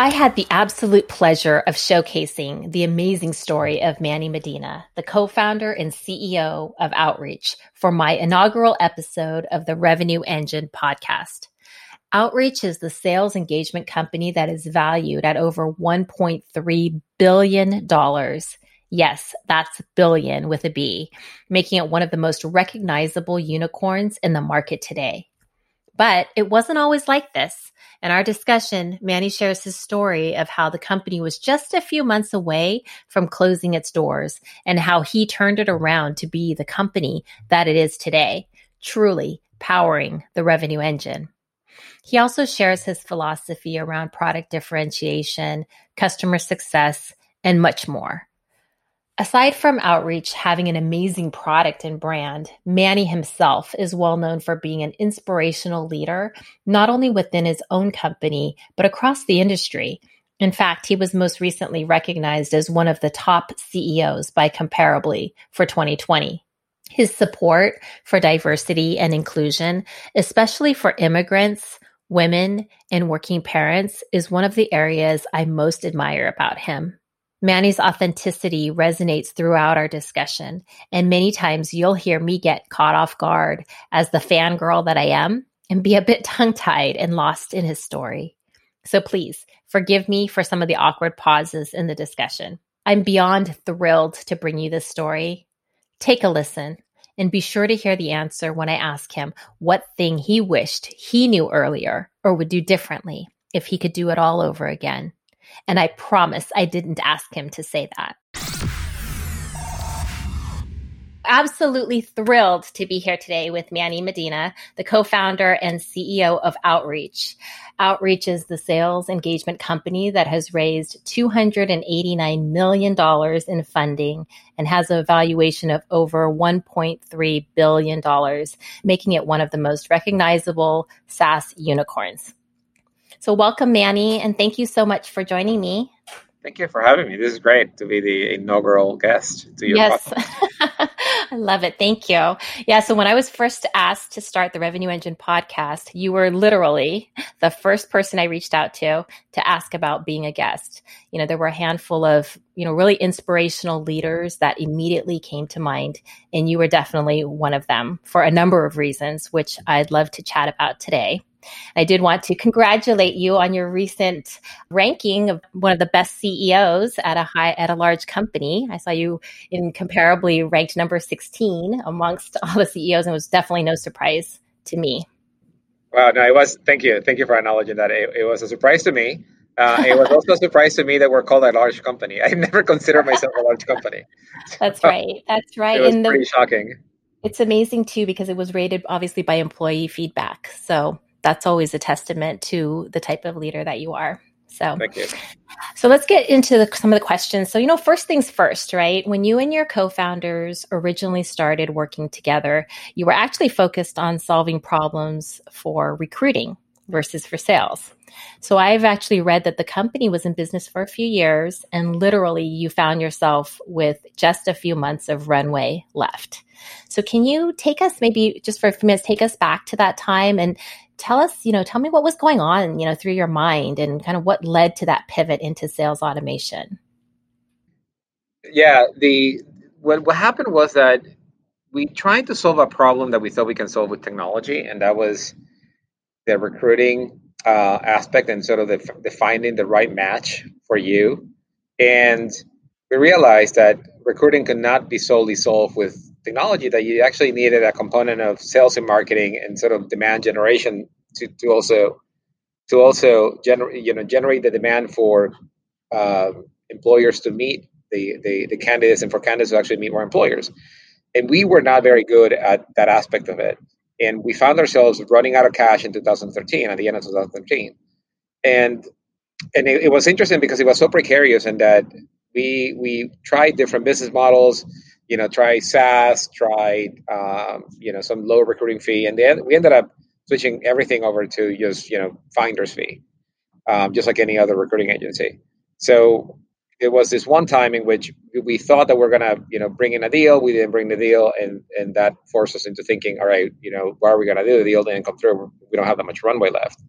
I had the absolute pleasure of showcasing the amazing story of Manny Medina, the co founder and CEO of Outreach, for my inaugural episode of the Revenue Engine podcast. Outreach is the sales engagement company that is valued at over $1.3 billion. Yes, that's billion with a B, making it one of the most recognizable unicorns in the market today. But it wasn't always like this. In our discussion, Manny shares his story of how the company was just a few months away from closing its doors and how he turned it around to be the company that it is today, truly powering the revenue engine. He also shares his philosophy around product differentiation, customer success, and much more. Aside from Outreach having an amazing product and brand, Manny himself is well known for being an inspirational leader, not only within his own company, but across the industry. In fact, he was most recently recognized as one of the top CEOs by Comparably for 2020. His support for diversity and inclusion, especially for immigrants, women, and working parents, is one of the areas I most admire about him. Manny's authenticity resonates throughout our discussion, and many times you'll hear me get caught off guard as the fangirl that I am and be a bit tongue tied and lost in his story. So please forgive me for some of the awkward pauses in the discussion. I'm beyond thrilled to bring you this story. Take a listen and be sure to hear the answer when I ask him what thing he wished he knew earlier or would do differently if he could do it all over again. And I promise I didn't ask him to say that. Absolutely thrilled to be here today with Manny Medina, the co founder and CEO of Outreach. Outreach is the sales engagement company that has raised $289 million in funding and has a valuation of over $1.3 billion, making it one of the most recognizable SaaS unicorns. So, welcome, Manny, and thank you so much for joining me. Thank you for having me. This is great to be the inaugural guest to your yes. I love it. Thank you. Yeah. So when I was first asked to start the Revenue Engine podcast, you were literally the first person I reached out to to ask about being a guest. You know, there were a handful of, you know, really inspirational leaders that immediately came to mind. And you were definitely one of them for a number of reasons, which I'd love to chat about today. I did want to congratulate you on your recent ranking of one of the best CEOs at a high at a large company. I saw you in Comparably ranked number 16 amongst all the CEOs and it was definitely no surprise to me. Wow, no, it was thank you. Thank you for acknowledging that. It, it was a surprise to me. Uh, it was also a surprise to me that we're called a large company. I never considered myself a large company. That's right. That's right. It was and pretty the, shocking. It's amazing too because it was rated obviously by employee feedback. So that's always a testament to the type of leader that you are. So, thank you. So let's get into the, some of the questions. So, you know, first things first, right? When you and your co-founders originally started working together, you were actually focused on solving problems for recruiting versus for sales. So I've actually read that the company was in business for a few years and literally you found yourself with just a few months of runway left. So can you take us maybe just for a few minutes, take us back to that time and tell us, you know, tell me what was going on, you know, through your mind and kind of what led to that pivot into sales automation. Yeah, the what what happened was that we tried to solve a problem that we thought we can solve with technology, and that was the recruiting uh, aspect and sort of the, the finding the right match for you. And we realized that recruiting could not be solely solved with technology that you actually needed a component of sales and marketing and sort of demand generation to, to also to also generate you know generate the demand for uh, employers to meet the, the the candidates and for candidates to actually meet more employers. And we were not very good at that aspect of it. And we found ourselves running out of cash in 2013 at the end of 2013 and and it, it was interesting because it was so precarious and that we we tried different business models you know tried saas tried um, you know some low recruiting fee. And then we ended up switching everything over to just you know finder's fee um, just like any other recruiting agency so it was this one time in which we thought that we are gonna, you know, bring in a deal. We didn't bring the deal, and and that forced us into thinking, all right, you know, why are we gonna do the deal? Didn't come through. We don't have that much runway left.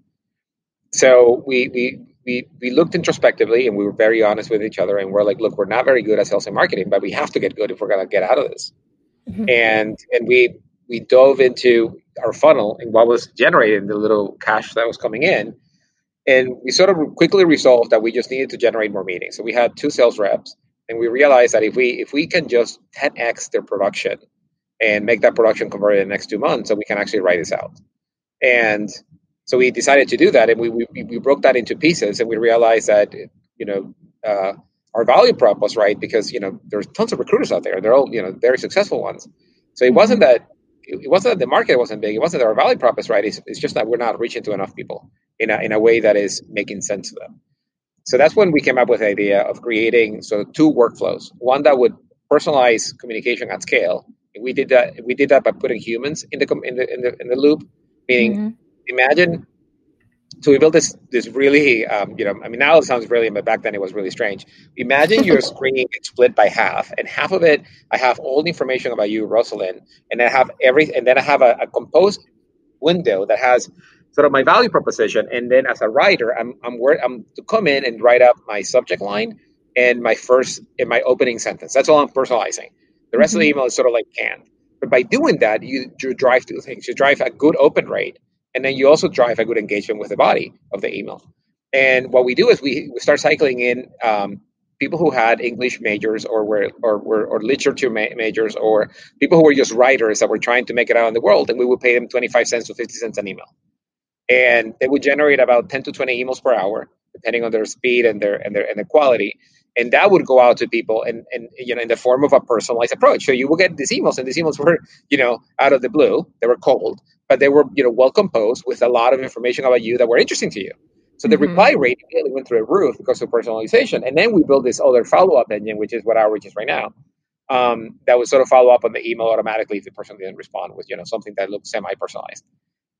So we we we we looked introspectively, and we were very honest with each other, and we're like, look, we're not very good at sales and marketing, but we have to get good if we're gonna get out of this. Mm-hmm. And and we we dove into our funnel and what was generating the little cash that was coming in and we sort of quickly resolved that we just needed to generate more meetings. So we had two sales reps, and we realized that if we if we can just 10x their production and make that production convert in the next two months, so we can actually write this out. And so we decided to do that, and we we, we broke that into pieces, and we realized that you know uh, our value prop was right because you know there's tons of recruiters out there. They're all you know very successful ones. So it wasn't mm-hmm. that it wasn't that the market wasn't big. It wasn't that our value prop is right. It's, it's just that we're not reaching to enough people in a, in a way that is making sense to them. So that's when we came up with the idea of creating so two workflows. One that would personalize communication at scale. We did that. We did that by putting humans in the in the in the, in the loop. Meaning, mm-hmm. imagine so we built this this really um, you know I mean now it sounds brilliant, but back then it was really strange. Imagine your screen split by half, and half of it I have all the information about you, Rosalyn, and I have every and then I have a, a composed window that has sort of my value proposition, and then as a writer, I'm I'm I'm to come in and write up my subject line and my first in my opening sentence. That's all I'm personalizing. The rest mm-hmm. of the mm-hmm. email is sort of like canned. But by doing that, you, you drive two things. You drive a good open rate and then you also drive a good engagement with the body of the email. And what we do is we, we start cycling in um, people who had English majors or were or, were, or literature ma- majors or people who were just writers that were trying to make it out in the world, and we would pay them 25 cents to 50 cents an email. And they would generate about 10 to 20 emails per hour, depending on their speed and their and their and their quality. And that would go out to people and, and you know in the form of a personalized approach. So you will get these emails, and these emails were, you know, out of the blue. They were cold but they were you know well composed with a lot of information about you that were interesting to you. So the mm-hmm. reply rate really went through the roof because of personalization. And then we built this other follow up engine, which is what Outreach is right now. Um, that would sort of follow up on the email automatically if the person didn't respond with you know something that looked semi personalized.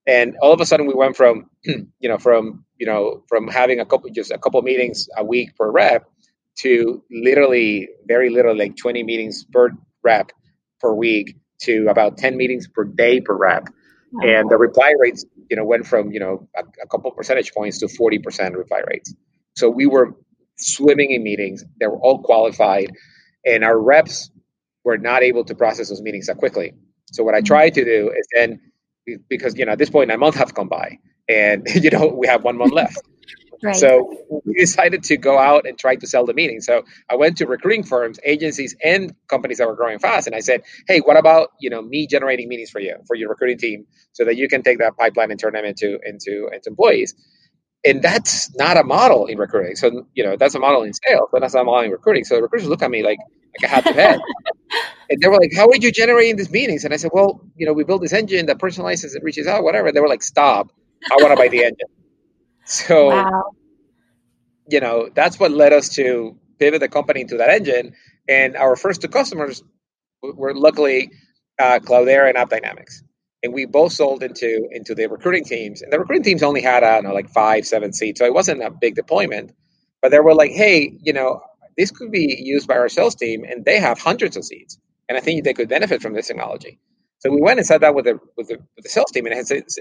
And all of a sudden we went from you know from you know from having a couple just a couple meetings a week per rep to literally very little like 20 meetings per rep per week to about 10 meetings per day per rep and the reply rates you know went from you know a, a couple percentage points to 40% reply rates. So we were swimming in meetings they were all qualified and our reps were not able to process those meetings that quickly. So what i mm-hmm. tried to do is then because you know at this point a month has come by and you know we have one month left Right. So we decided to go out and try to sell the meeting. So I went to recruiting firms, agencies, and companies that were growing fast, and I said, "Hey, what about you know me generating meetings for you for your recruiting team, so that you can take that pipeline and turn them into into into employees." And that's not a model in recruiting. So you know that's a model in sales, but that's not a model in recruiting. So the recruiters look at me like like I had to head. and they were like, "How are you generating these meetings?" And I said, "Well, you know, we built this engine that personalizes and reaches out, whatever." They were like, "Stop! I want to buy the engine." So, wow. you know, that's what led us to pivot the company into that engine. And our first two customers were luckily uh, Cloudera and AppDynamics. And we both sold into into the recruiting teams. And the recruiting teams only had, I don't know, like five, seven seats. So it wasn't a big deployment. But they were like, hey, you know, this could be used by our sales team, and they have hundreds of seats. And I think they could benefit from this technology. So we went and said that with the with the, with the sales team, and it, it,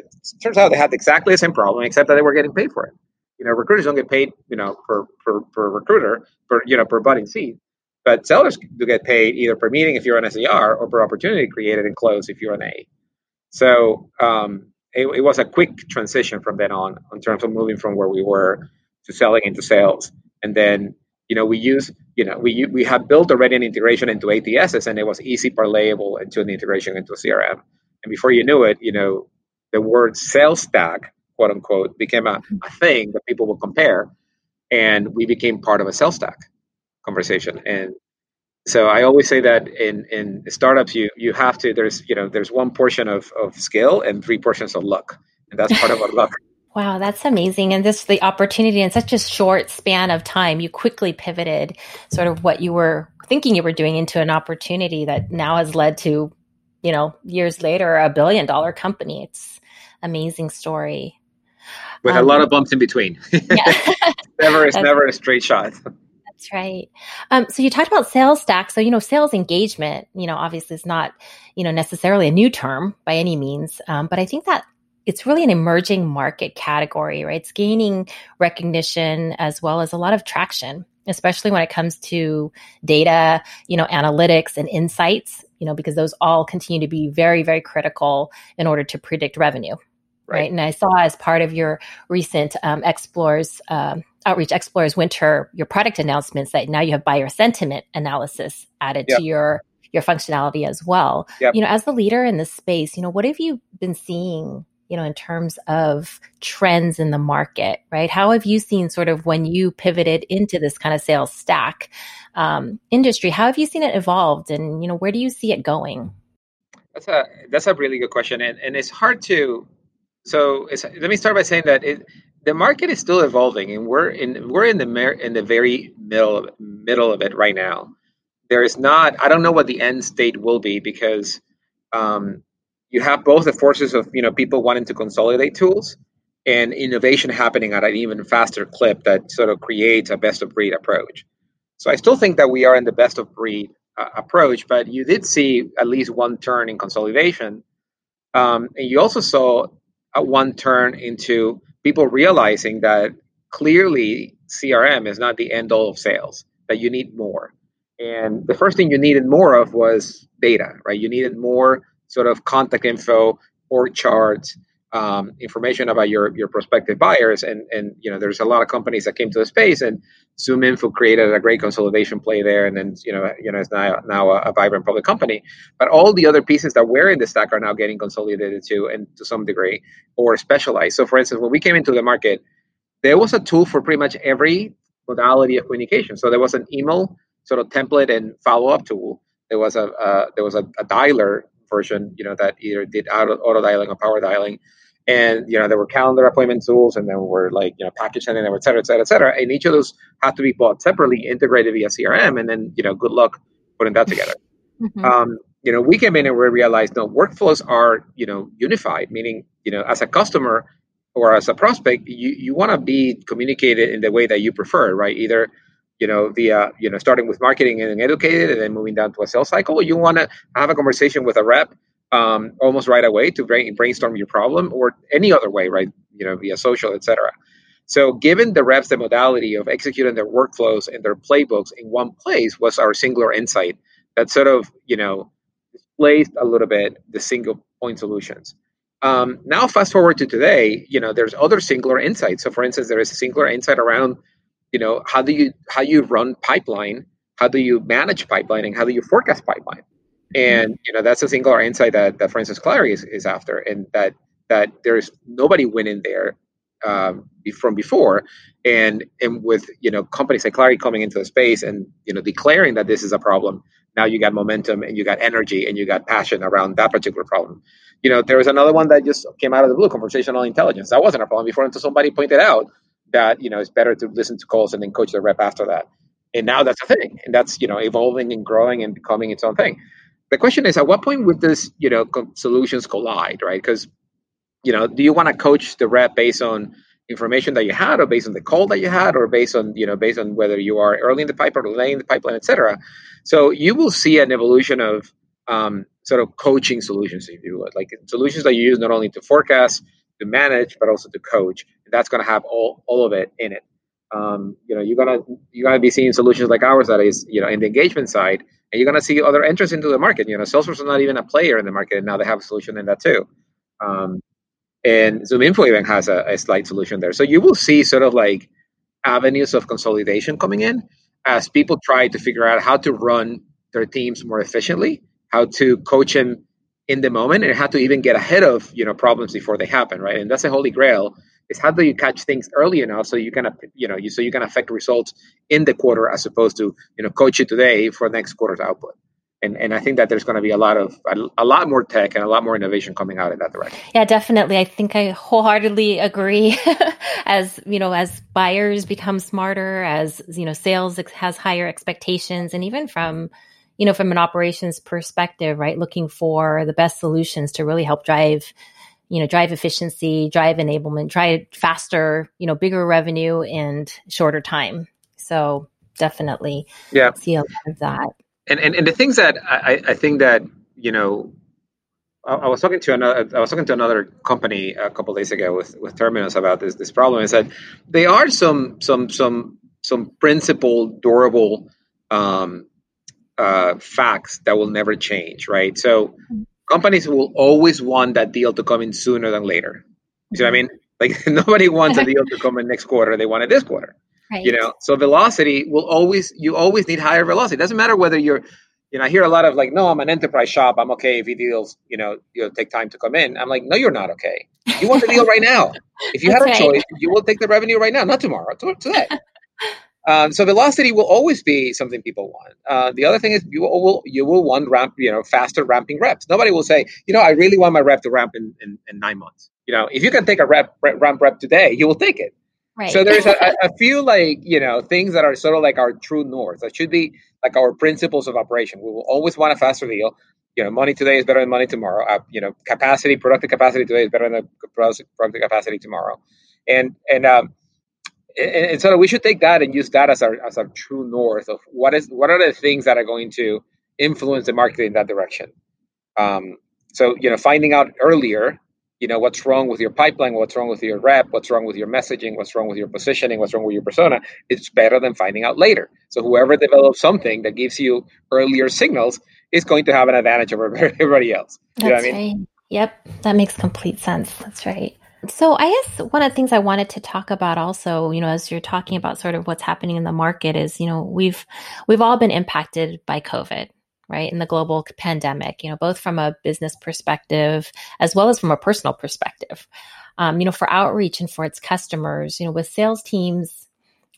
turns out they had exactly the same problem, except that they were getting paid for it. You know, recruiters don't get paid, you know, per per, per recruiter, per you know, per budding seat. But sellers do get paid either per meeting if you're an SDR or per opportunity created and closed if you're an AE. So um, it, it, was a quick transition from then on in terms of moving from where we were to selling into sales. And then, you know, we use, you know, we we have built already an integration into ATSs and it was easy parlayable into an integration into a CRM. And before you knew it, you know, the word sales stack quote unquote, became a, a thing that people will compare. And we became part of a sales stack conversation. And So I always say that in in startups, you you have to there's you know there's one portion of of skill and three portions of luck, and that's part of our luck. Wow, that's amazing. And this the opportunity in such a short span of time, you quickly pivoted sort of what you were thinking you were doing into an opportunity that now has led to, you know, years later a billion dollar company. It's amazing story. With um, a lot of bumps in between. Yeah. never it's never a straight shot. That's right. Um, so you talked about sales stack. So, you know, sales engagement, you know, obviously is not, you know, necessarily a new term by any means. Um, but I think that it's really an emerging market category, right? It's gaining recognition as well as a lot of traction, especially when it comes to data, you know, analytics and insights, you know, because those all continue to be very, very critical in order to predict revenue. Right. right? And I saw as part of your recent um, Explorers um, Outreach Explorers Winter, your product announcements that now you have buyer sentiment analysis added yep. to your your functionality as well. Yep. You know, as the leader in this space, you know, what have you been seeing you know, in terms of trends in the market, right? How have you seen sort of when you pivoted into this kind of sales stack um, industry? How have you seen it evolved, and you know, where do you see it going? That's a that's a really good question, and and it's hard to. So let me start by saying that it, the market is still evolving, and we're in we're in the mer- in the very middle middle of it right now. There is not. I don't know what the end state will be because um, you have both the forces of you know people wanting to consolidate tools and innovation happening at an even faster clip that sort of creates a best of breed approach. So I still think that we are in the best of breed uh, approach, but you did see at least one turn in consolidation, um, and you also saw a one turn into people realizing that clearly CRM is not the end all of sales; that you need more. And the first thing you needed more of was data, right? You needed more sort of contact info or charts, um, information about your your prospective buyers. And and you know, there's a lot of companies that came to the space, and ZoomInfo created a great consolidation play there, and then you know, you know, it's now now a, a vibrant public company. But all the other pieces that were in the stack are now getting consolidated too, and to some degree, or specialized. So, for instance, when we came into the market, there was a tool for pretty much every modality of communication. So there was an email sort of template and follow up tool. There was a uh, there was a, a dialer version, you know, that either did auto, auto dialing or power dialing. And, you know, there were calendar appointment tools and then there were like, you know, package sending, et cetera, et cetera, et cetera. And each of those had to be bought separately, integrated via CRM. And then, you know, good luck putting that together. Mm-hmm. Um, you know, we came in and we realized no workflows are, you know, unified, meaning, you know, as a customer or as a prospect, you, you want to be communicated in the way that you prefer, right? Either you know, via, you know, starting with marketing and educated and then moving down to a sales cycle. You want to have a conversation with a rep um, almost right away to brain, brainstorm your problem or any other way, right? You know, via social, etc. So given the reps the modality of executing their workflows and their playbooks in one place was our singular insight that sort of, you know, displaced a little bit the single point solutions. Um, now fast forward to today, you know, there's other singular insights. So for instance, there is a singular insight around you know how do you how you run pipeline how do you manage pipelining how do you forecast pipeline? And you know that's a single insight that, that francis Clari is, is after and that that there's nobody winning there um, from before. And and with you know companies like Clari coming into the space and you know declaring that this is a problem now you got momentum and you got energy and you got passion around that particular problem. You know there was another one that just came out of the blue conversational intelligence. That wasn't a problem before until somebody pointed out that you know it's better to listen to calls and then coach the rep after that. And now that's a thing, and that's you know evolving and growing and becoming its own thing. The question is, at what point would this you know co- solutions collide, right? Because you know, do you want to coach the rep based on information that you had, or based on the call that you had, or based on you know based on whether you are early in the pipeline or late in the pipeline, etc. So you will see an evolution of um, sort of coaching solutions, if you would, like solutions that you use not only to forecast, to manage, but also to coach that's going to have all, all of it in it. Um, you know, you're gonna you're gonna be seeing solutions like ours that is, you know, in the engagement side, and you're gonna see other entrants into the market. You know, Salesforce is not even a player in the market, and now they have a solution in that too. Um, and ZoomInfo even has a, a slight solution there. So you will see sort of like avenues of consolidation coming in as people try to figure out how to run their teams more efficiently, how to coach them in the moment, and how to even get ahead of you know problems before they happen, right? And that's a holy grail is how do you catch things early enough so you can you know you so you can affect results in the quarter as opposed to you know coach it today for next quarter's output and and I think that there's going to be a lot of a, a, lot more tech and a lot more innovation coming out in that direction. Yeah, definitely. I think I wholeheartedly agree. as you know, as buyers become smarter, as you know, sales has higher expectations, and even from you know from an operations perspective, right, looking for the best solutions to really help drive you know drive efficiency, drive enablement, drive faster, you know, bigger revenue and shorter time. So definitely, yeah, see a lot of that and, and and the things that I, I think that you know I, I was talking to another I was talking to another company a couple days ago with with Terminus about this this problem is that there are some some some some principled durable um, uh, facts that will never change right so companies will always want that deal to come in sooner than later you see what I mean like nobody wants a deal to come in next quarter they want it this quarter Right. You know, so velocity will always you always need higher velocity. It doesn't matter whether you're you know, I hear a lot of like, no, I'm an enterprise shop. I'm okay if he deals, you know, you'll take time to come in. I'm like, no, you're not okay. You want the deal right now. If you have a choice, you will take the revenue right now, not tomorrow, today. Um, so velocity will always be something people want. Uh, the other thing is you will you will want ramp, you know, faster ramping reps. Nobody will say, you know, I really want my rep to ramp in, in, in nine months. You know, if you can take a rep, ramp rep today, you will take it. Right. So there's a, a, few like you know things that are sort of like our true north. That should be like our principles of operation. We will always want a faster deal. You know, money today is better than money tomorrow. Uh, you know, capacity, productive capacity today is better than productive capacity tomorrow. And and um, and, and so we should take that and use that as our as our true north of what is what are the things that are going to influence the market in that direction. Um, so you know, finding out earlier you know what's wrong with your pipeline what's wrong with your rep what's wrong with your messaging what's wrong with your positioning what's wrong with your persona it's better than finding out later. So whoever develops something that gives you earlier signals is going to have an advantage over everybody else. You that's I mean? right. Yep. That makes complete sense. That's right so I guess one of the things I wanted to talk about also, you know, as you're talking about sort of what's happening in the market is, you know, we've we've all been impacted by COVID, right, in the global pandemic, you know, both from a business perspective as well as from a personal perspective. Um, you know, for outreach and for its customers, you know, with sales teams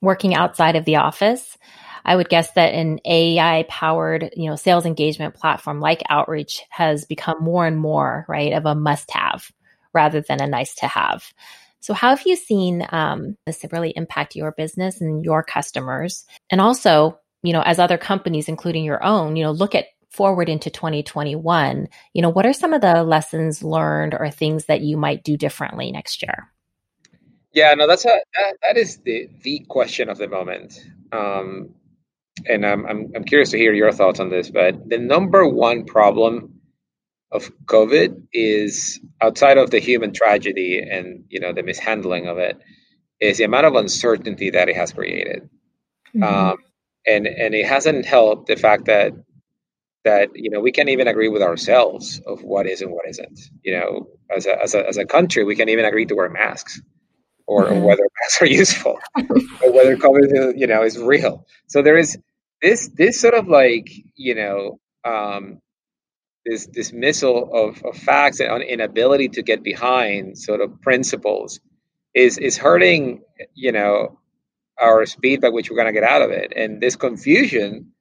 working outside of the office, I would guess that an AI powered, you know, sales engagement platform like Outreach has become more and more, right, of a must have rather than a nice to have. So, how have you seen um, this really impact your business and your customers? And also, you know, as other companies, including your own, you know, look at forward into 2021, you know, what are some of the lessons learned or things that you might do differently next year? Yeah, no, that's a that, that is the the question of the moment. Um, and I'm, I'm I'm curious to hear your thoughts on this. But the number one problem of COVID is outside of the human tragedy and you know the mishandling of it, is the amount of uncertainty that it has created. Mm-hmm. Um, and and it hasn't helped the fact that that you know we can't even agree with ourselves of what is and what isn't. You know, as a as a, as a country, we can't even agree to wear masks or, mm-hmm. or whether masks are useful or whether COVID you know is real. So there is this this sort of like you know um, this dismissal of, of facts and inability to get behind sort of principles is is hurting you know our speed by which we're going to get out of it. And this confusion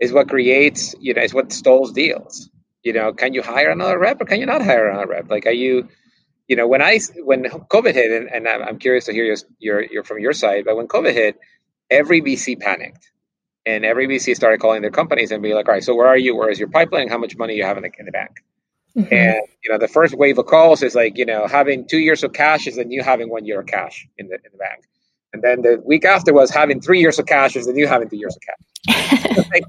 is what creates, you know, is what stalls deals. You know, can you hire another rep or can you not hire another rep? Like, are you, you know, when I when COVID hit, and, and I'm curious to hear your, your your from your side, but when COVID hit, every VC panicked, and every VC started calling their companies and be like, all right, so where are you? Where is your pipeline? How much money you have in the, in the bank? Mm-hmm. And you know, the first wave of calls is like, you know, having two years of cash is than you having one year of cash in the in the bank. And then the week after was having three years of cash is the new having two years of cash. like,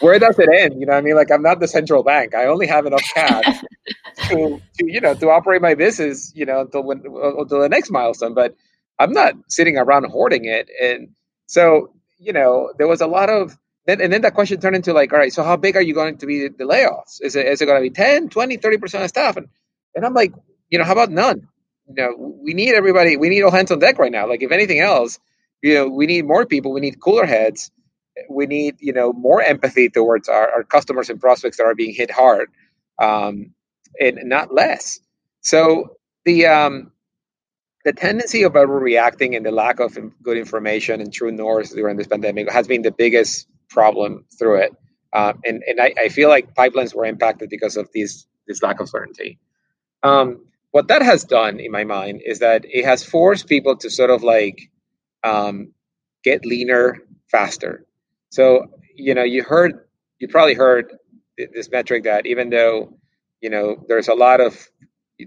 where does it end? You know, I mean, like I'm not the central bank. I only have enough cash to, to, you know, to operate my business, you know, until when until the next milestone. But I'm not sitting around hoarding it. And so, you know, there was a lot of then, and then that question turned into like, all right, so how big are you going to be the layoffs? Is it is it going to be 10, 20, 30% of staff? And and I'm like, you know, how about none? you know, we need everybody. We need all hands on deck right now. Like if anything else, you know, we need more people. We need cooler heads. We need you know more empathy towards our, our customers and prospects that are being hit hard, um, and not less. So the um, the tendency of overreacting and the lack of good information and true north during this pandemic has been the biggest problem through it. Um, and and I, I, feel like pipelines were impacted because of this this lack of certainty. Um, what that has done, in my mind, is that it has forced people to sort of like um, get leaner faster. So you know, you heard, you probably heard this metric that even though you know there's a lot of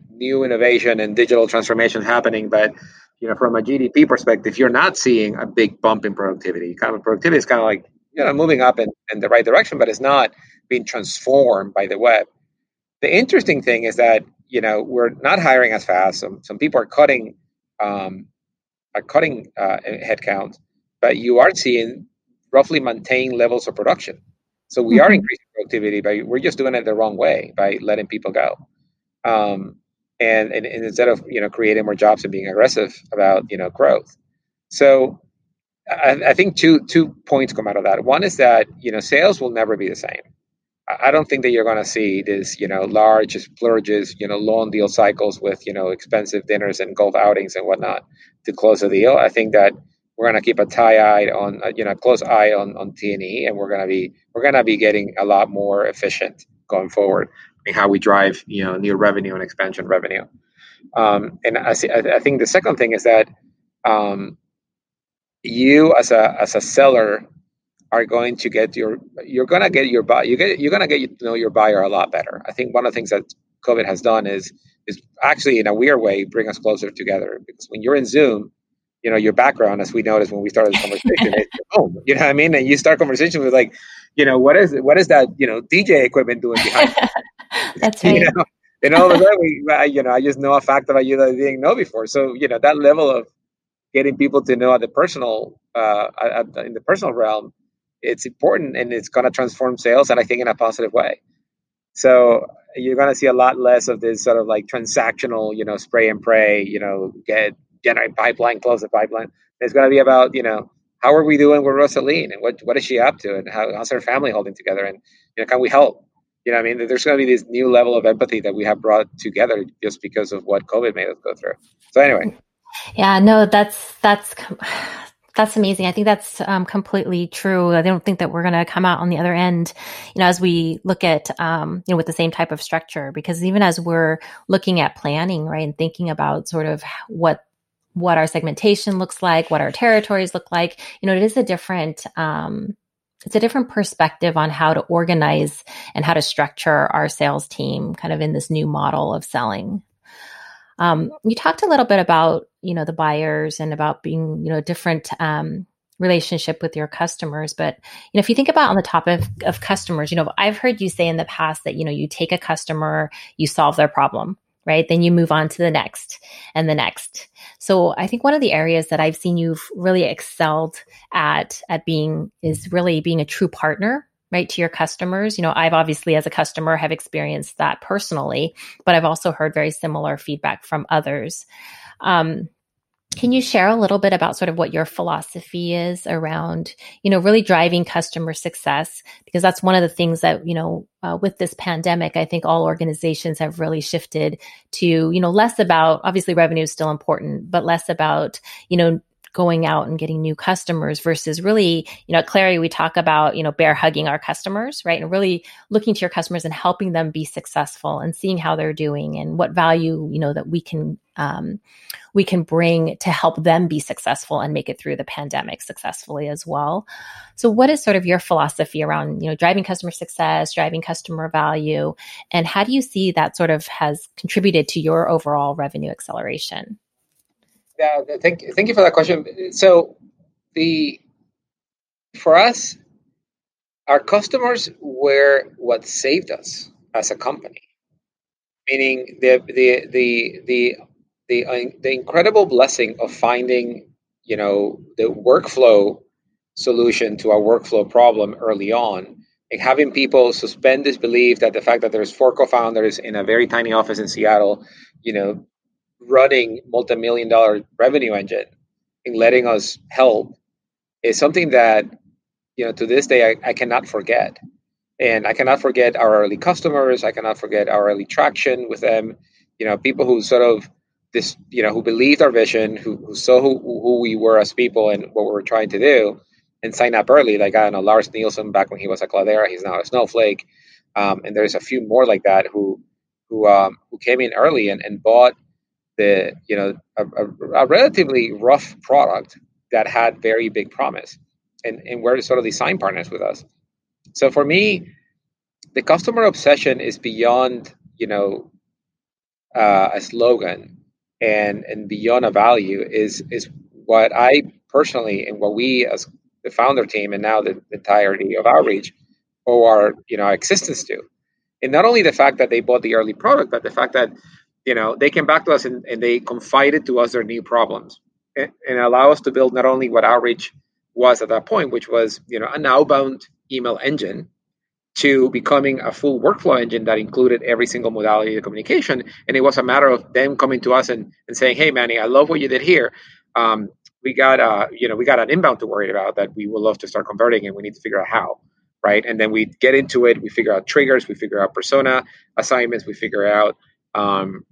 new innovation and digital transformation happening, but you know, from a GDP perspective, you're not seeing a big bump in productivity. Kind of productivity is kind of like you know moving up in, in the right direction, but it's not being transformed by the web. The interesting thing is that you know we're not hiring as fast. Some some people are cutting um, are cutting uh, headcount, but you are seeing roughly maintain levels of production. So we mm-hmm. are increasing productivity, but we're just doing it the wrong way by letting people go. Um, and, and, and instead of you know creating more jobs and being aggressive about you know growth. So I, I, think two two points come out of that. One is that you know sales will never be the same. I don't think that you're going to see this you know large splurges, you know long deal cycles with you know expensive dinners and golf outings and whatnot to close a deal. I think that we're going to keep a tie eye on uh, you know close eye on on T and E, and we're going to be we're going to be getting a lot more efficient going forward how we drive you know new revenue and expansion revenue. Um, and I, see, I, think the second thing is that um, you as a as a seller are going to get your you're to get your buy you get you're to get to know your buyer a lot better. I think one of the things that COVID has done is is actually in a weird way bring us closer together because when you're in Zoom, you know your background as we noticed when we started the conversation is home. You know what I mean? And you start conversation with like, you know, what is what is that you know DJ equipment doing behind? That's right. you know? And all of a sudden, we, you know, I just know a fact about you that I didn't know before. So, you know, that level of getting people to know at the personal, uh, at, in the personal realm, it's important and it's going to transform sales, and I think in a positive way. So you're going to see a lot less of this sort of like transactional, you know, spray and pray, you know, get generate pipeline, close the pipeline. It's going to be about, you know, how are we doing with Rosalyn and what what is she up to and how, how's her family holding together and you know can we help you know, I mean, there's going to be this new level of empathy that we have brought together just because of what COVID made us go through. So anyway. Yeah, no, that's that's that's amazing. I think that's um, completely true. I don't think that we're going to come out on the other end, you know, as we look at, um, you know, with the same type of structure. Because even as we're looking at planning, right, and thinking about sort of what what our segmentation looks like, what our territories look like, you know, it is a different um, it's a different perspective on how to organize and how to structure our sales team kind of in this new model of selling. Um, you talked a little bit about, you know, the buyers and about being, you know, different um, relationship with your customers. But, you know, if you think about on the topic of, of customers, you know, I've heard you say in the past that, you know, you take a customer, you solve their problem, right? Then you move on to the next and the next. So I think one of the areas that I've seen you've really excelled at at being is really being a true partner right to your customers you know i've obviously as a customer have experienced that personally but i've also heard very similar feedback from others um, can you share a little bit about sort of what your philosophy is around, you know, really driving customer success? Because that's one of the things that, you know, uh, with this pandemic, I think all organizations have really shifted to, you know, less about, obviously revenue is still important, but less about, you know, going out and getting new customers versus really, you know, at Clari, we talk about, you know, bear hugging our customers, right? And really looking to your customers and helping them be successful and seeing how they're doing and what value, you know, that we can, um, we can bring to help them be successful and make it through the pandemic successfully as well. So what is sort of your philosophy around, you know, driving customer success, driving customer value, and how do you see that sort of has contributed to your overall revenue acceleration? Yeah, thank thank you for that question. So the for us, our customers were what saved us as a company. Meaning the the the the the, uh, the incredible blessing of finding, you know, the workflow solution to our workflow problem early on and having people suspend this belief that the fact that there's four co-founders in a very tiny office in Seattle, you know, running multi-million dollar revenue engine and letting us help is something that you know to this day I, I cannot forget. And i cannot forget our early customers. I cannot forget our early traction with them. You know people who sort of this, you know, who believed our vision, who, who saw who, who we were as people and what we were trying to do, and signed up early. Like I know Lars Nilsson back when he was at Cloudera, he's now a Snowflake, um, and there's a few more like that who who um, who came in early and, and bought the you know a, a, a, relatively rough product that had very big promise, and and were sort of design partners with us. So for me, the customer obsession is beyond you know uh, a slogan and and beyond a value is is what I personally and what we as the founder team and now the, entirety of outreach owe our you know existence to and not only the fact that they bought the early product but the fact that you know they came back to us and, and they confided to us their new problems and, and allow us to build not only what outreach was at that point which was you know an outbound email engine to becoming a full workflow engine that included every single modality of communication. And it was a matter of them coming to us and, and saying, Hey, Manny, I love what you did here. Um, we got, uh, you know, we got an inbound to worry about that we would love to start converting and we need to figure out how. Right. And then we get into it. We figure out triggers. We figure out persona assignments. We figure out, um,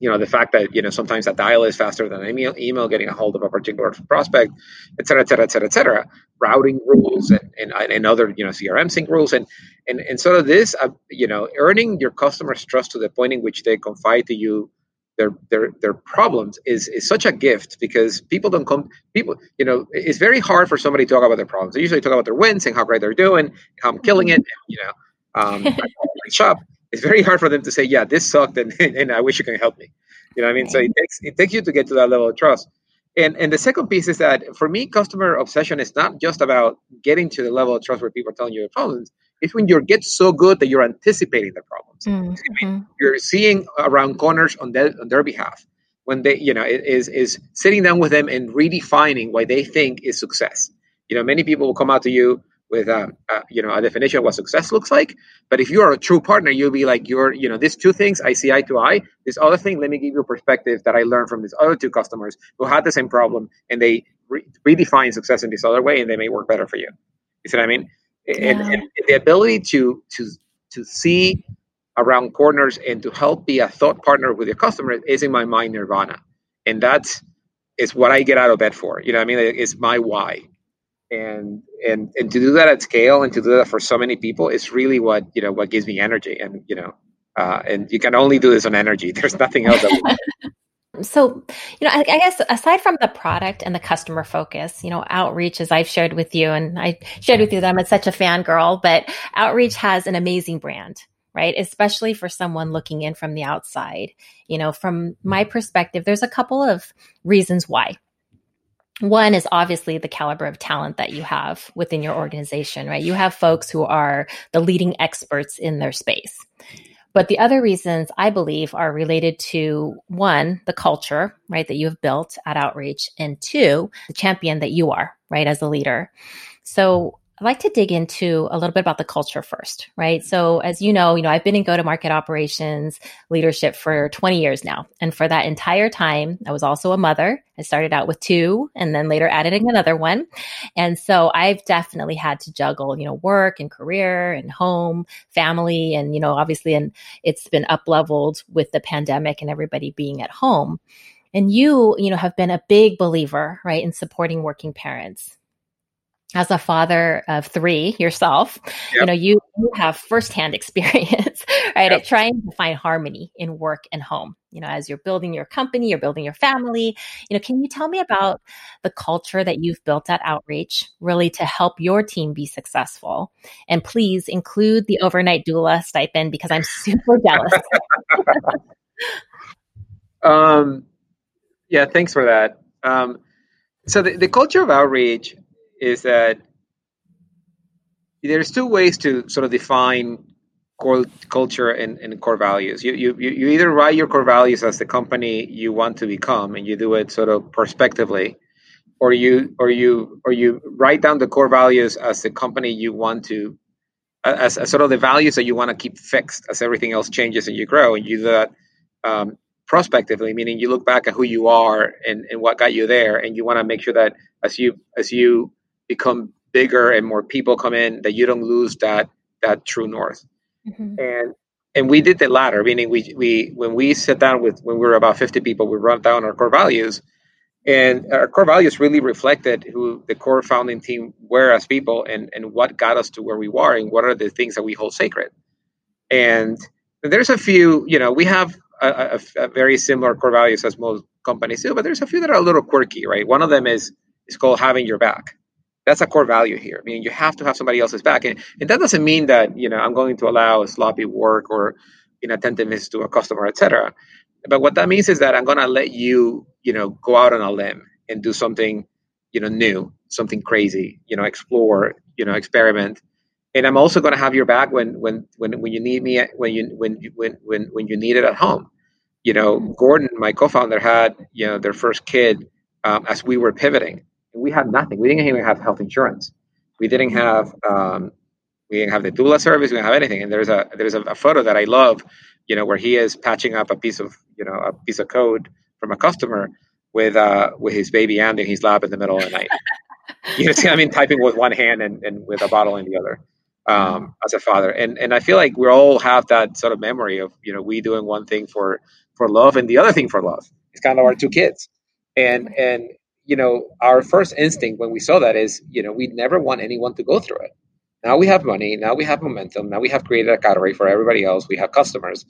you know the fact that you know sometimes a dial is faster than an email, email getting a hold of a particular prospect et cetera et cetera et cetera et cetera. Routing rules and, and, and other you know crm sync rules and and and sort of this uh, you know earning your customers trust to the point in which they confide to you their their their problems is is such a gift because people don't come people you know it's very hard for somebody to talk about their problems. They usually talk about their wins and how great they're doing how i'm killing it and, you know um, shop it's very hard for them to say, yeah, this sucked and, and I wish you can help me. You know what I mean? So it takes it takes you to get to that level of trust. And and the second piece is that for me, customer obsession is not just about getting to the level of trust where people are telling you their problems. It's when you get so good that you're anticipating the problems. Mm-hmm. You're seeing around corners on their on their behalf. When they, you know, is is sitting down with them and redefining what they think is success. You know, many people will come out to you with a, a, you know a definition of what success looks like. But if you are a true partner, you'll be like, you're you know these two things I see eye to eye. This other thing, let me give you a perspective that I learned from these other two customers who had the same problem, and they re- redefine success in this other way, and they may work better for you. You see what I mean? Yeah. And, and the ability to to to see around corners and to help be a thought partner with your customer is in my mind nirvana, and that's is what I get out of bed for. You know, what I mean, it's my why and and and to do that at scale and to do that for so many people is really what you know what gives me energy. And you know uh, and you can only do this on energy. There's nothing else so you know I, I, guess aside from the product and the customer focus you know outreach as i've shared with you and i shared with you that i'm such a fangirl but outreach has an amazing brand right? Especially for someone looking in from the outside. You know from my perspective there's a couple of reasons why one is obviously the caliber of talent that you have within your organization, right? You have folks who are the leading experts in their space. But the other reasons I believe are related to one, the culture, right, that you have built at Outreach, and two, the champion that you are, right, as a leader. So I'd like to dig into a little bit about the culture first, right? So as you know, you know, I've been in go-to-market operations leadership for 20 years now. And for that entire time, I was also a mother. I started out with two and then later added another one. And so I've definitely had to juggle, you know, work and career and home, family, and, you know, obviously, and it's been up leveled with the pandemic and everybody being at home. And you, you know, have been a big believer, right, in supporting working parents as a father of three yourself, yep. you know, you, you have firsthand experience, right, yep. at trying to find harmony in work and home. You know, as you're building your company, you're building your family. You know, can you tell me about the culture that you've built at Outreach, really to help your team be successful? And please include the overnight doula stipend because I'm super jealous. um, yeah, thanks for that. Um, so the, the culture of Outreach is that there's two ways to sort of define core culture and, and core values. You, you you either write your core values as the company you want to become, and you do it sort of prospectively, or you or you or you write down the core values as the company you want to, as, as sort of the values that you want to keep fixed as everything else changes and you grow, and you do that um, prospectively, meaning you look back at who you are and, and what got you there, and you want to make sure that as you as you become bigger and more people come in that you don't lose that that true north mm-hmm. and and we did the latter, meaning we we when we sat down with when we were about 50 people, we wrote down our core values. And our core values really reflected who the core founding team were as people and, and what got us to where we were and what are the things that we hold sacred. And there's a few, you know, we have a, a, a very similar core values as most companies do, but there's a few that are a little quirky, right? One of them is is called having your back. That's a core value here. I mean, you have to have somebody else's back, and, and that doesn't mean that you know I'm going to allow sloppy work or inattentiveness to a customer, etc. But what that means is that I'm going to let you, you know, go out on a limb and do something, you know, new, something crazy, you know, explore, you know, experiment. And I'm also going to have your back when when when when you need me when you when when when when you need it at home. You know, Gordon, my co-founder, had you know their first kid um, as we were pivoting we had nothing. We didn't even have health insurance. We didn't have um, we didn't have the doula service. We didn't have anything. And there's a there's a, a, photo that I love, you know, where he is patching up a piece of you know a piece of code from a customer with uh with his baby and in his lap in the middle of the night. you know, see, I mean, typing with one hand and, and with a bottle in the other. Um, as a father, and and I feel like we all have that sort of memory of you know we doing one thing for for love and the other thing for love. It's kind of our two kids, and and you know, our first instinct when we saw that is, you know, we never want anyone to go through it. Now we have money. Now we have momentum. Now we have created a category for everybody else. We have customers.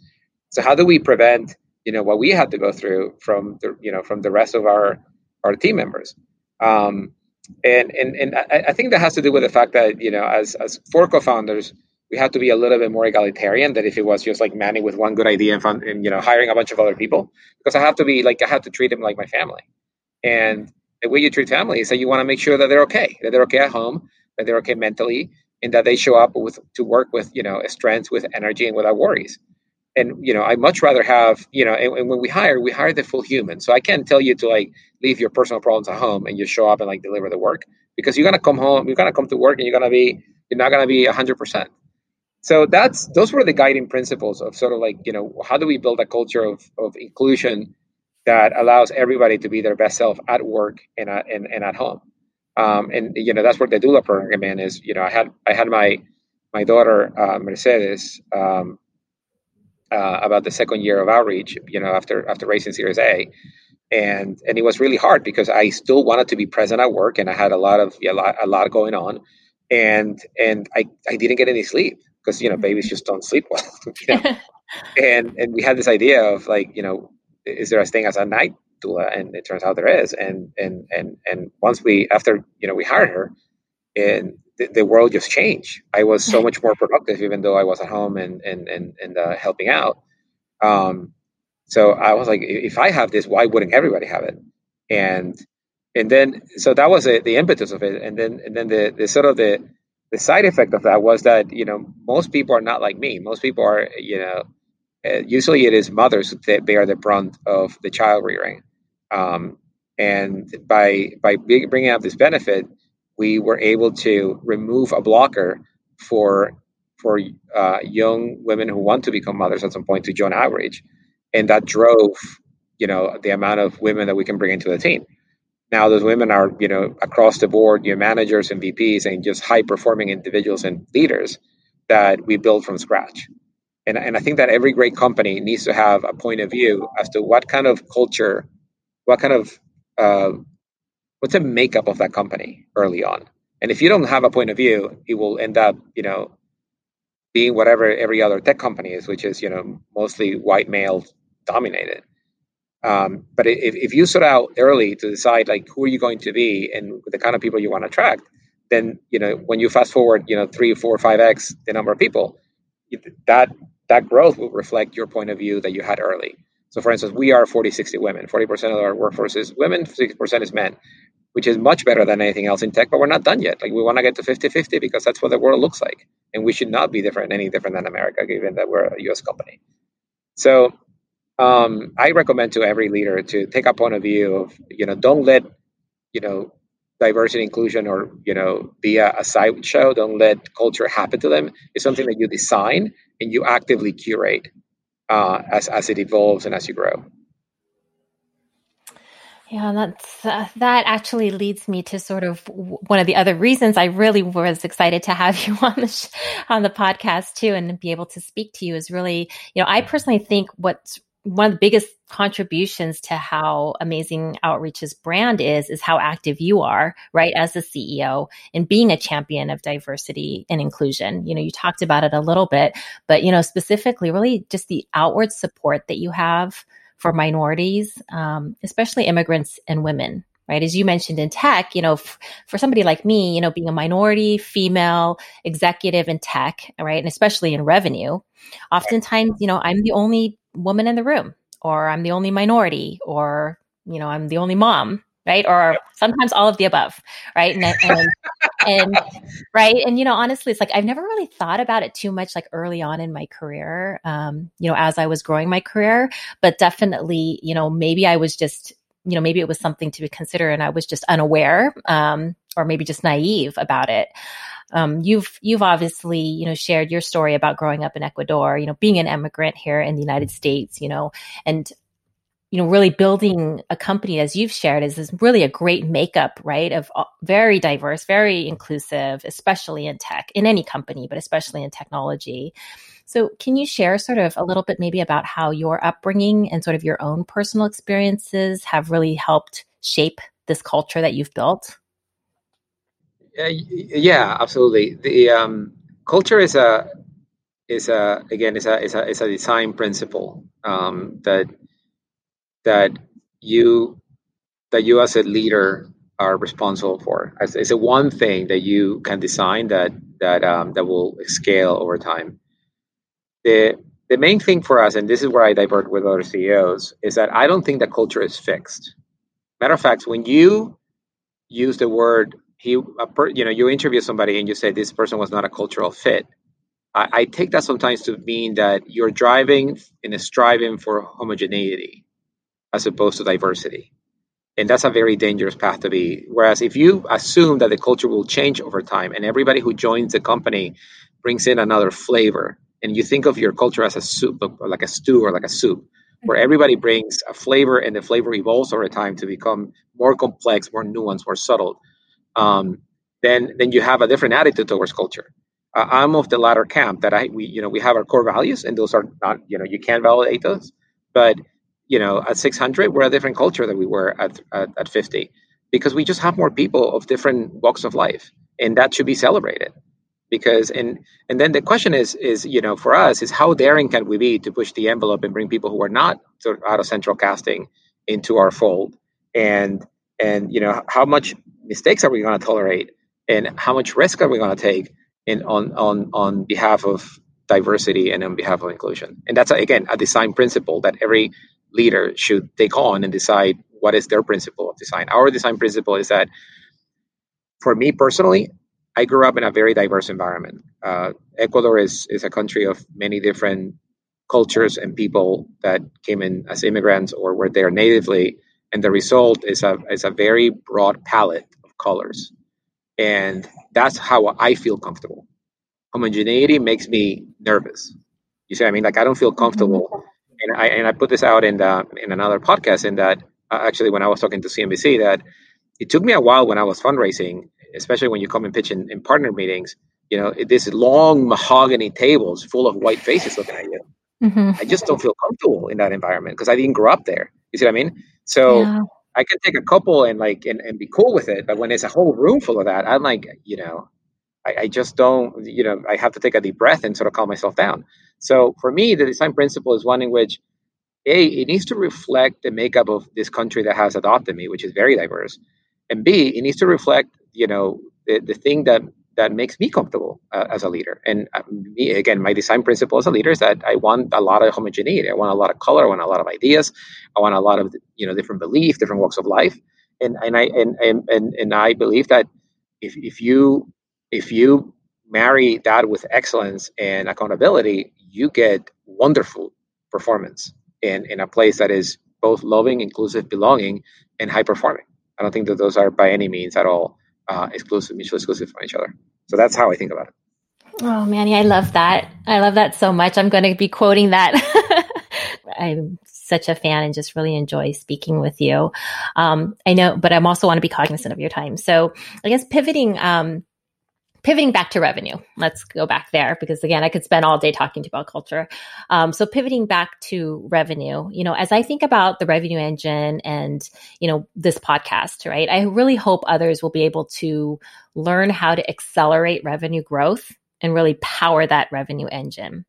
So how do we prevent, you know, what we had to go through from the, you know, from the rest of our our team members? Um, and and and I, I think that has to do with the fact that you know, as as four co-founders, we have to be a little bit more egalitarian than if it was just like Manny with one good idea and, and you know hiring a bunch of other people because I have to be like I have to treat them like my family, and the way you treat family is that you want to make sure that they're okay, that they're okay at home, that they're okay mentally, and that they show up with to work with you know strength, with energy, and without worries. And you know, I much rather have you know, and, and when we hire, we hire the full human. So I can't tell you to like leave your personal problems at home and you show up and like deliver the work because you're gonna come home, you're gonna come to work, and you're gonna be you're not gonna be hundred percent. So that's those were the guiding principles of sort of like you know how do we build a culture of of inclusion that allows everybody to be their best self at work and at, and, and at home. Um, and you know that's where the doula program in is. You know, I had I had my my daughter uh, Mercedes um, uh, about the second year of outreach. You know, after after racing Series A, and and it was really hard because I still wanted to be present at work, and I had a lot of a lot, a lot going on, and and I I didn't get any sleep because you know babies just don't sleep well. You know? and and we had this idea of like you know is there a thing as a night doula? And it turns out there is. And and and and once we after you know we hired her, and the, the world just changed. I was so much more productive, even though I was at home and and and, and uh, helping out. Um, so I was like, if I have this, why wouldn't everybody have it? And and then so that was a, the impetus of it. And then and then the, the sort of the the side effect of that was that you know most people are not like me. Most people are you know uh, usually it is mothers that bear the brunt of the child rearing. Um, and by by bringing up this benefit, we were able to remove a blocker for for uh, young women who want to become mothers at some point to join Outreach, and that drove you know the amount of women that we can bring into the team. Now those women are you know across the board, you know, managers and VPs and just high performing individuals and leaders that we build from scratch. And, and I think that every great company needs to have a point of view as to what kind of culture, what kind of, uh, what's the makeup of that company early on. And if you don't have a point of view, it will end up, you know, being whatever every other tech company is, which is, you know, mostly white male dominated. Um, but if, if you set out early to decide like who are you going to be and the kind of people you want to attract, then you know when you fast forward, you know, three, four, five x the number of people, that that growth will reflect your point of view that you had early. So, for instance, we are 40, 60 women. 40% of our workforce is women, 60% is men, which is much better than anything else in tech, but we're not done yet. Like, we want to get to 50 50 because that's what the world looks like. And we should not be different, any different than America, given that we're a US company. So, um, I recommend to every leader to take a point of view of, you know, don't let, you know, diversity inclusion or you know be a, a sideshow don't let culture happen to them it's something that you design and you actively curate uh, as, as it evolves and as you grow. Yeah, that's uh, that actually leads me to sort of one of the other reasons I really was excited to have you on the sh- on the podcast too, and be able to speak to you is really, you know, I personally think what's one of the biggest contributions to how amazing outreach's brand is is how active you are right as the ceo in being a champion of diversity and inclusion. You know you talked about it a little bit but you know specifically really just the outward support that you have for minorities um, especially immigrants and women right? As you mentioned in tech you know f- for somebody like me you know being a minority female executive in tech right and especially in revenue oftentimes you know i'm the only woman in the room or I'm the only minority or you know I'm the only mom right? Or sometimes all of the above right? And, and, and right? And you know honestly it's like I've never really thought about it too much like early on in my career um you know as I was growing my career. But definitely you know maybe I was just you know maybe it was something to consider and I was just unaware um or maybe just naive about it um, you've you've obviously you know shared your story about growing up in Ecuador, you know, being an immigrant here in the United States, you know, and you know really building a company as you've shared is, is really a great makeup right of very diverse very inclusive especially in tech in any company but especially in technology. So can you share sort of a little bit maybe about how your upbringing and sort of your own personal experiences have really helped shape this culture that you've built uh, yeah, absolutely. The um, culture is a is a again is a is a is a design principle um, that that you that you as a leader are responsible for. It's, it's a one thing that you can design that that um, that will scale over time. The the main thing for us, and this is where I divert with other CEOs, is that I don't think that culture is fixed. Matter of fact, when you use the word he, per, you know, you interview somebody and you say this person was not a cultural fit. I, I take that sometimes to mean that you're driving in a striving for homogeneity as opposed to diversity. And that's a very dangerous path to be. Whereas if you assume that the culture will change over time and everybody who joins the company brings in another flavor, and you think of your culture as a soup, like a stew or like a soup, where mm-hmm. everybody brings a flavor and the flavor evolves over time to become more complex, more nuanced, more subtle um, then then you have a different attitude towards culture. Uh, I'm of the latter camp that I we you know we have our core values and those are not you know you can't validate those, but you know at 600 we're a different culture than we were at, at, at 50 because we just have more people of different walks of life and that should be celebrated. Because and and then the question is is you know for us is how daring can we be to push the envelope and bring people who are not sort of out of central casting into our fold? And and you know how much mistakes are we going to tolerate? And how much risk are we going to take in on on on behalf of diversity and on behalf of inclusion? And that's again a design principle that every leader should take on and decide what is their principle of design. Our design principle is that for me personally i grew up in a very diverse environment. Uh, ecuador is is a country of many different cultures and people that came in as immigrants or were there natively. And the result is a is a very broad palette colors. And that's how I feel comfortable. Homogeneity makes me nervous. You see, what I mean, like I don't feel comfortable. Mm-hmm. And I and I put this out in the, in another podcast. In that uh, actually, when I was talking to CNBC, that it took me a while when I was fundraising, especially when you come and pitch in, in partner meetings. You know, this long mahogany tables full of white faces looking at you. Mm-hmm. I just don't feel comfortable in that environment because I didn't grow up there. You see what I mean? So yeah. I can take a couple and like and, and be cool with it. But when it's a whole room full of that, I'm like, you know, I, I just don't, you know, I have to take a deep breath and sort of calm myself down. So for me, the design principle is one in which a it needs to reflect the makeup of this country that has adopted me, which is very diverse, and b it needs to reflect, you know, the, the thing that that makes me comfortable uh, as a leader. And uh, me, again, my design principle as a leader is that I want a lot of homogeneity. I want a lot of color. I want a lot of ideas. I want a lot of you know different belief, different walks of life. And and I and and and, I believe that if if you if you marry that with excellence and accountability, you get wonderful performance in in a place that is both loving, inclusive, belonging, and high performing. I don't think that those are by any means at all uh, exclusive, mutually exclusive from each other. So that's how I think about it. Oh, Manny, I love that. I love that so much. I'm going to be quoting that. I'm such a fan and just really enjoy speaking with you. Um, I know, but I'm also want to be cognizant of your time. So I guess pivoting, um, pivoting back to revenue. Let's go back there because again i could spend all day talking about culture. Um, so pivoting back to revenue you know as i think about the revenue engine and you know this podcast right i really hope others will be able to learn how to accelerate revenue growth and really power that revenue engine.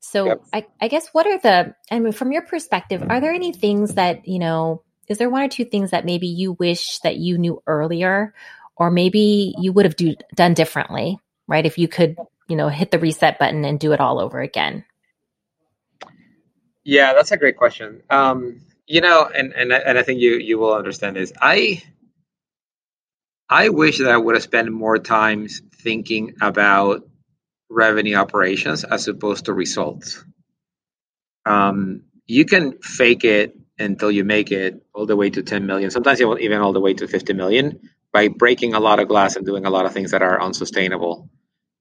So yep. I, I guess what are the i mean from your perspective are there any things that you know is there one or two things that maybe you wish that you knew earlier or maybe you would have do, done differently, right? If you could, you know, hit the reset button and do it all over again. Yeah, that's a great question. Um, you know, and and and I think you you will understand this. I I wish that I would have spent more time thinking about revenue operations as opposed to results. Um, you can fake it until you make it all the way to 10 million, sometimes even all the way to 50 million by breaking a lot of glass and doing a lot of things that are unsustainable.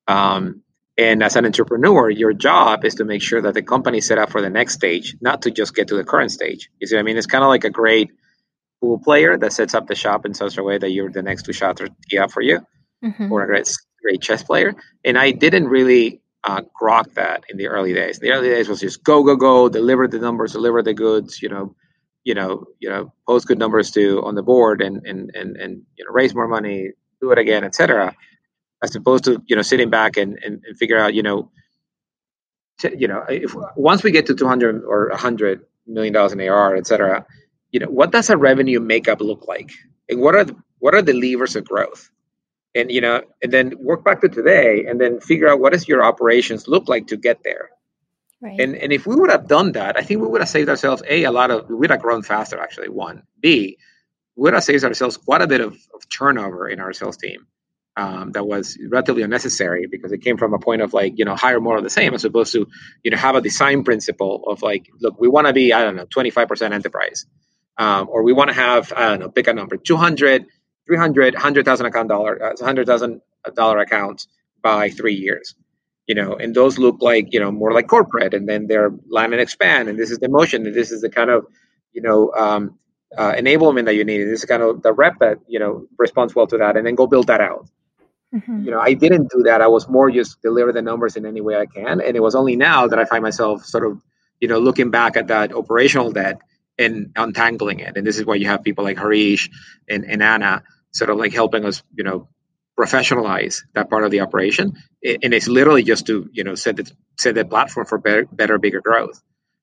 Um, and as an entrepreneur, your job is to make sure that the company is set up for the next stage, not to just get to the current stage. You see what I mean? It's kind of like a great pool player that sets up the shop in such a way that you're the next two shots are tee up for you, mm-hmm. or a great, great chess player. And I didn't really uh, grok that in the early days. The early days was just go, go, go, deliver the numbers, deliver the goods, you know, you know, you know, post good numbers to on the board and and and and you know, raise more money, do it again, etc. As opposed to you know sitting back and and, and figure out you know, to, you know, if once we get to two hundred or hundred million dollars in AR, etc. You know, what does a revenue makeup look like, and what are the, what are the levers of growth? and you know and then work back to today and then figure out what does your operations look like to get there Right. And and if we would have done that, I think we would have saved ourselves a a lot of we would have grown faster actually. One, B, we would have saved ourselves quite a bit of, of turnover in our sales team. Um, that was relatively unnecessary because it came from a point of like you know hire more of the same as opposed to you know have a design principle of like look we want to be I don't know 25% enterprise um, or we want to have I don't know pick a number 200 300 100,000 account dollar uh, 100,000 dollar accounts by three years you know, and those look like, you know, more like corporate and then they're land and expand. And this is the motion and this is the kind of, you know, um, uh, enablement that you need. This is kind of the rep that, you know, responds well to that and then go build that out. Mm-hmm. You know, I didn't do that. I was more just deliver the numbers in any way I can. And it was only now that I find myself sort of, you know, looking back at that operational debt and untangling it. And this is why you have people like Harish and, and Anna sort of like helping us, you know, professionalize that part of the operation and it's literally just to you know set the set the platform for better, better bigger growth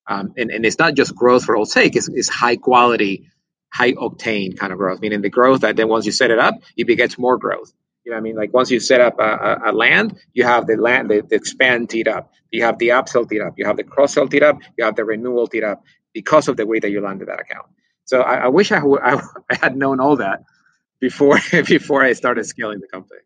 um, and, and it's not just growth for old sake it's, it's high quality high octane kind of growth meaning the growth that then once you set it up it begets more growth you know what I mean? Like once you set up a, a, a land, you have the land, the, the, expand teed up. You have the upsell teed up. You have the cross sell teed up. You have the renewal teed up because of the way that you landed that account. So I, I wish I had known all that before before I started scaling the company.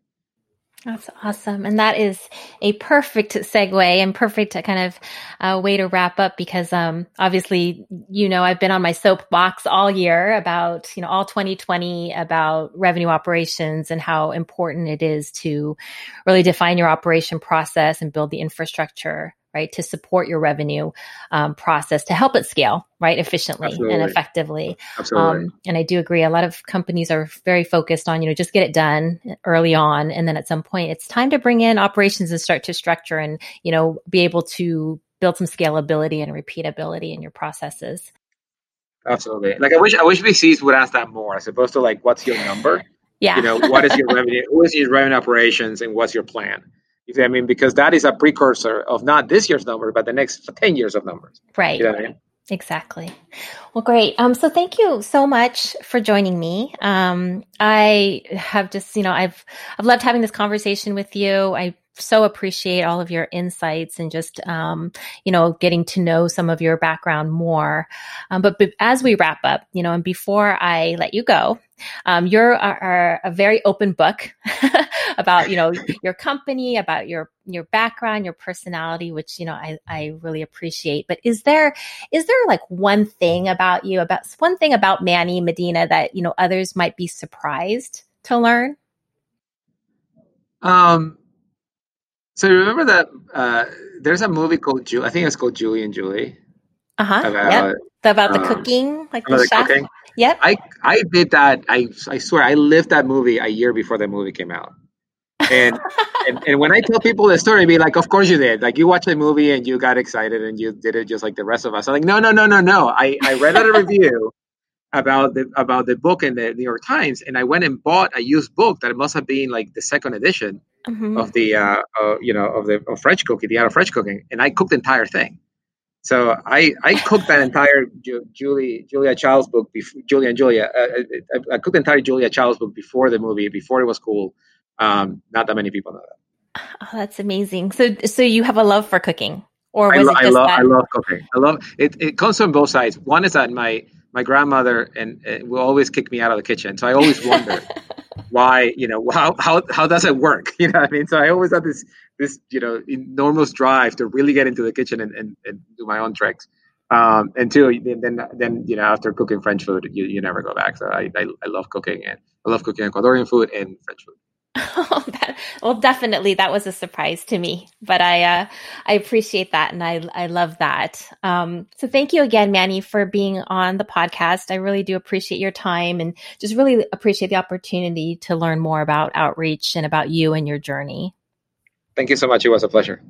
That's awesome. And that is a perfect segue and perfect kind of uh, way to wrap up because um, obviously, you know, I've been on my soapbox all year about, you know, all 2020 about revenue operations and how important it is to really define your operation process and build the infrastructure right, to support your revenue um, process to help it scale, right, efficiently Absolutely. and effectively. Absolutely. Um, and I do agree. A lot of companies are very focused on, you know, just get it done early on. And then at some point, it's time to bring in operations and start to structure and, you know, be able to build some scalability and repeatability in your processes. Absolutely. Like I wish I wish VCs would ask that more as opposed to like what's your number? Yeah. You know, what is your revenue? What is your revenue operations and what's your plan? I mean, because that is a precursor of not this year's number, but the next 10 years of numbers. Right. You know I mean? Exactly. Well, great. Um, so thank you so much for joining me. Um, I have just, you know, I've, I've loved having this conversation with you. I so appreciate all of your insights and just, um, you know, getting to know some of your background more. Um, but, but, as we wrap up, you know, and before I let you go, um, you're are, are a very open book about, you know, your company, about your your background, your personality, which you know I I really appreciate. But is there is there like one thing about you, about one thing about Manny Medina that you know others might be surprised to learn? Um, so remember that uh, there's a movie called Julie. I think it's called Julie and Julie. Uh huh. About yep. The, about the um, cooking, like the, the chef. Cooking. Yep. I I did that. I I swear I lived that movie a year before the movie came out. And, and, and when I tell people the story, I be like, of course you did. Like you watched the movie and you got excited and you did it just like the rest of us. I'm like, no, no, no, no, no. I, I read out a review about the about the book in the New York Times, and I went and bought a used book that must have been like the second edition mm-hmm. of the uh, uh, you know of the of French cooking, the art of French cooking, and I cooked the entire thing. So I I cooked that entire Julie Julia Child's book, before, Julia and Julia. Uh, I, I, cooked the entire Julia Child's book before the movie, before it was cool. Um, not that many people know that. Oh, that's amazing. So so you have a love for cooking, or was I, lo- it just I love that? I love cooking. I love it. It comes from both sides. One is that my my grandmother and, and will always kick me out of the kitchen. So I always wonder why, you know, how, how, how does it work? You know I mean? So I always have this, this, you know, enormous drive to really get into the kitchen and, and, and do my own tricks. Um, and two, then, then, you know, after cooking French food, you, you never go back. So I, I, I love cooking and I love cooking Ecuadorian food and French food. Oh, that, well, definitely that was a surprise to me, but I uh, I appreciate that and I I love that. Um, so thank you again, Manny, for being on the podcast. I really do appreciate your time and just really appreciate the opportunity to learn more about outreach and about you and your journey. Thank you so much. It was a pleasure.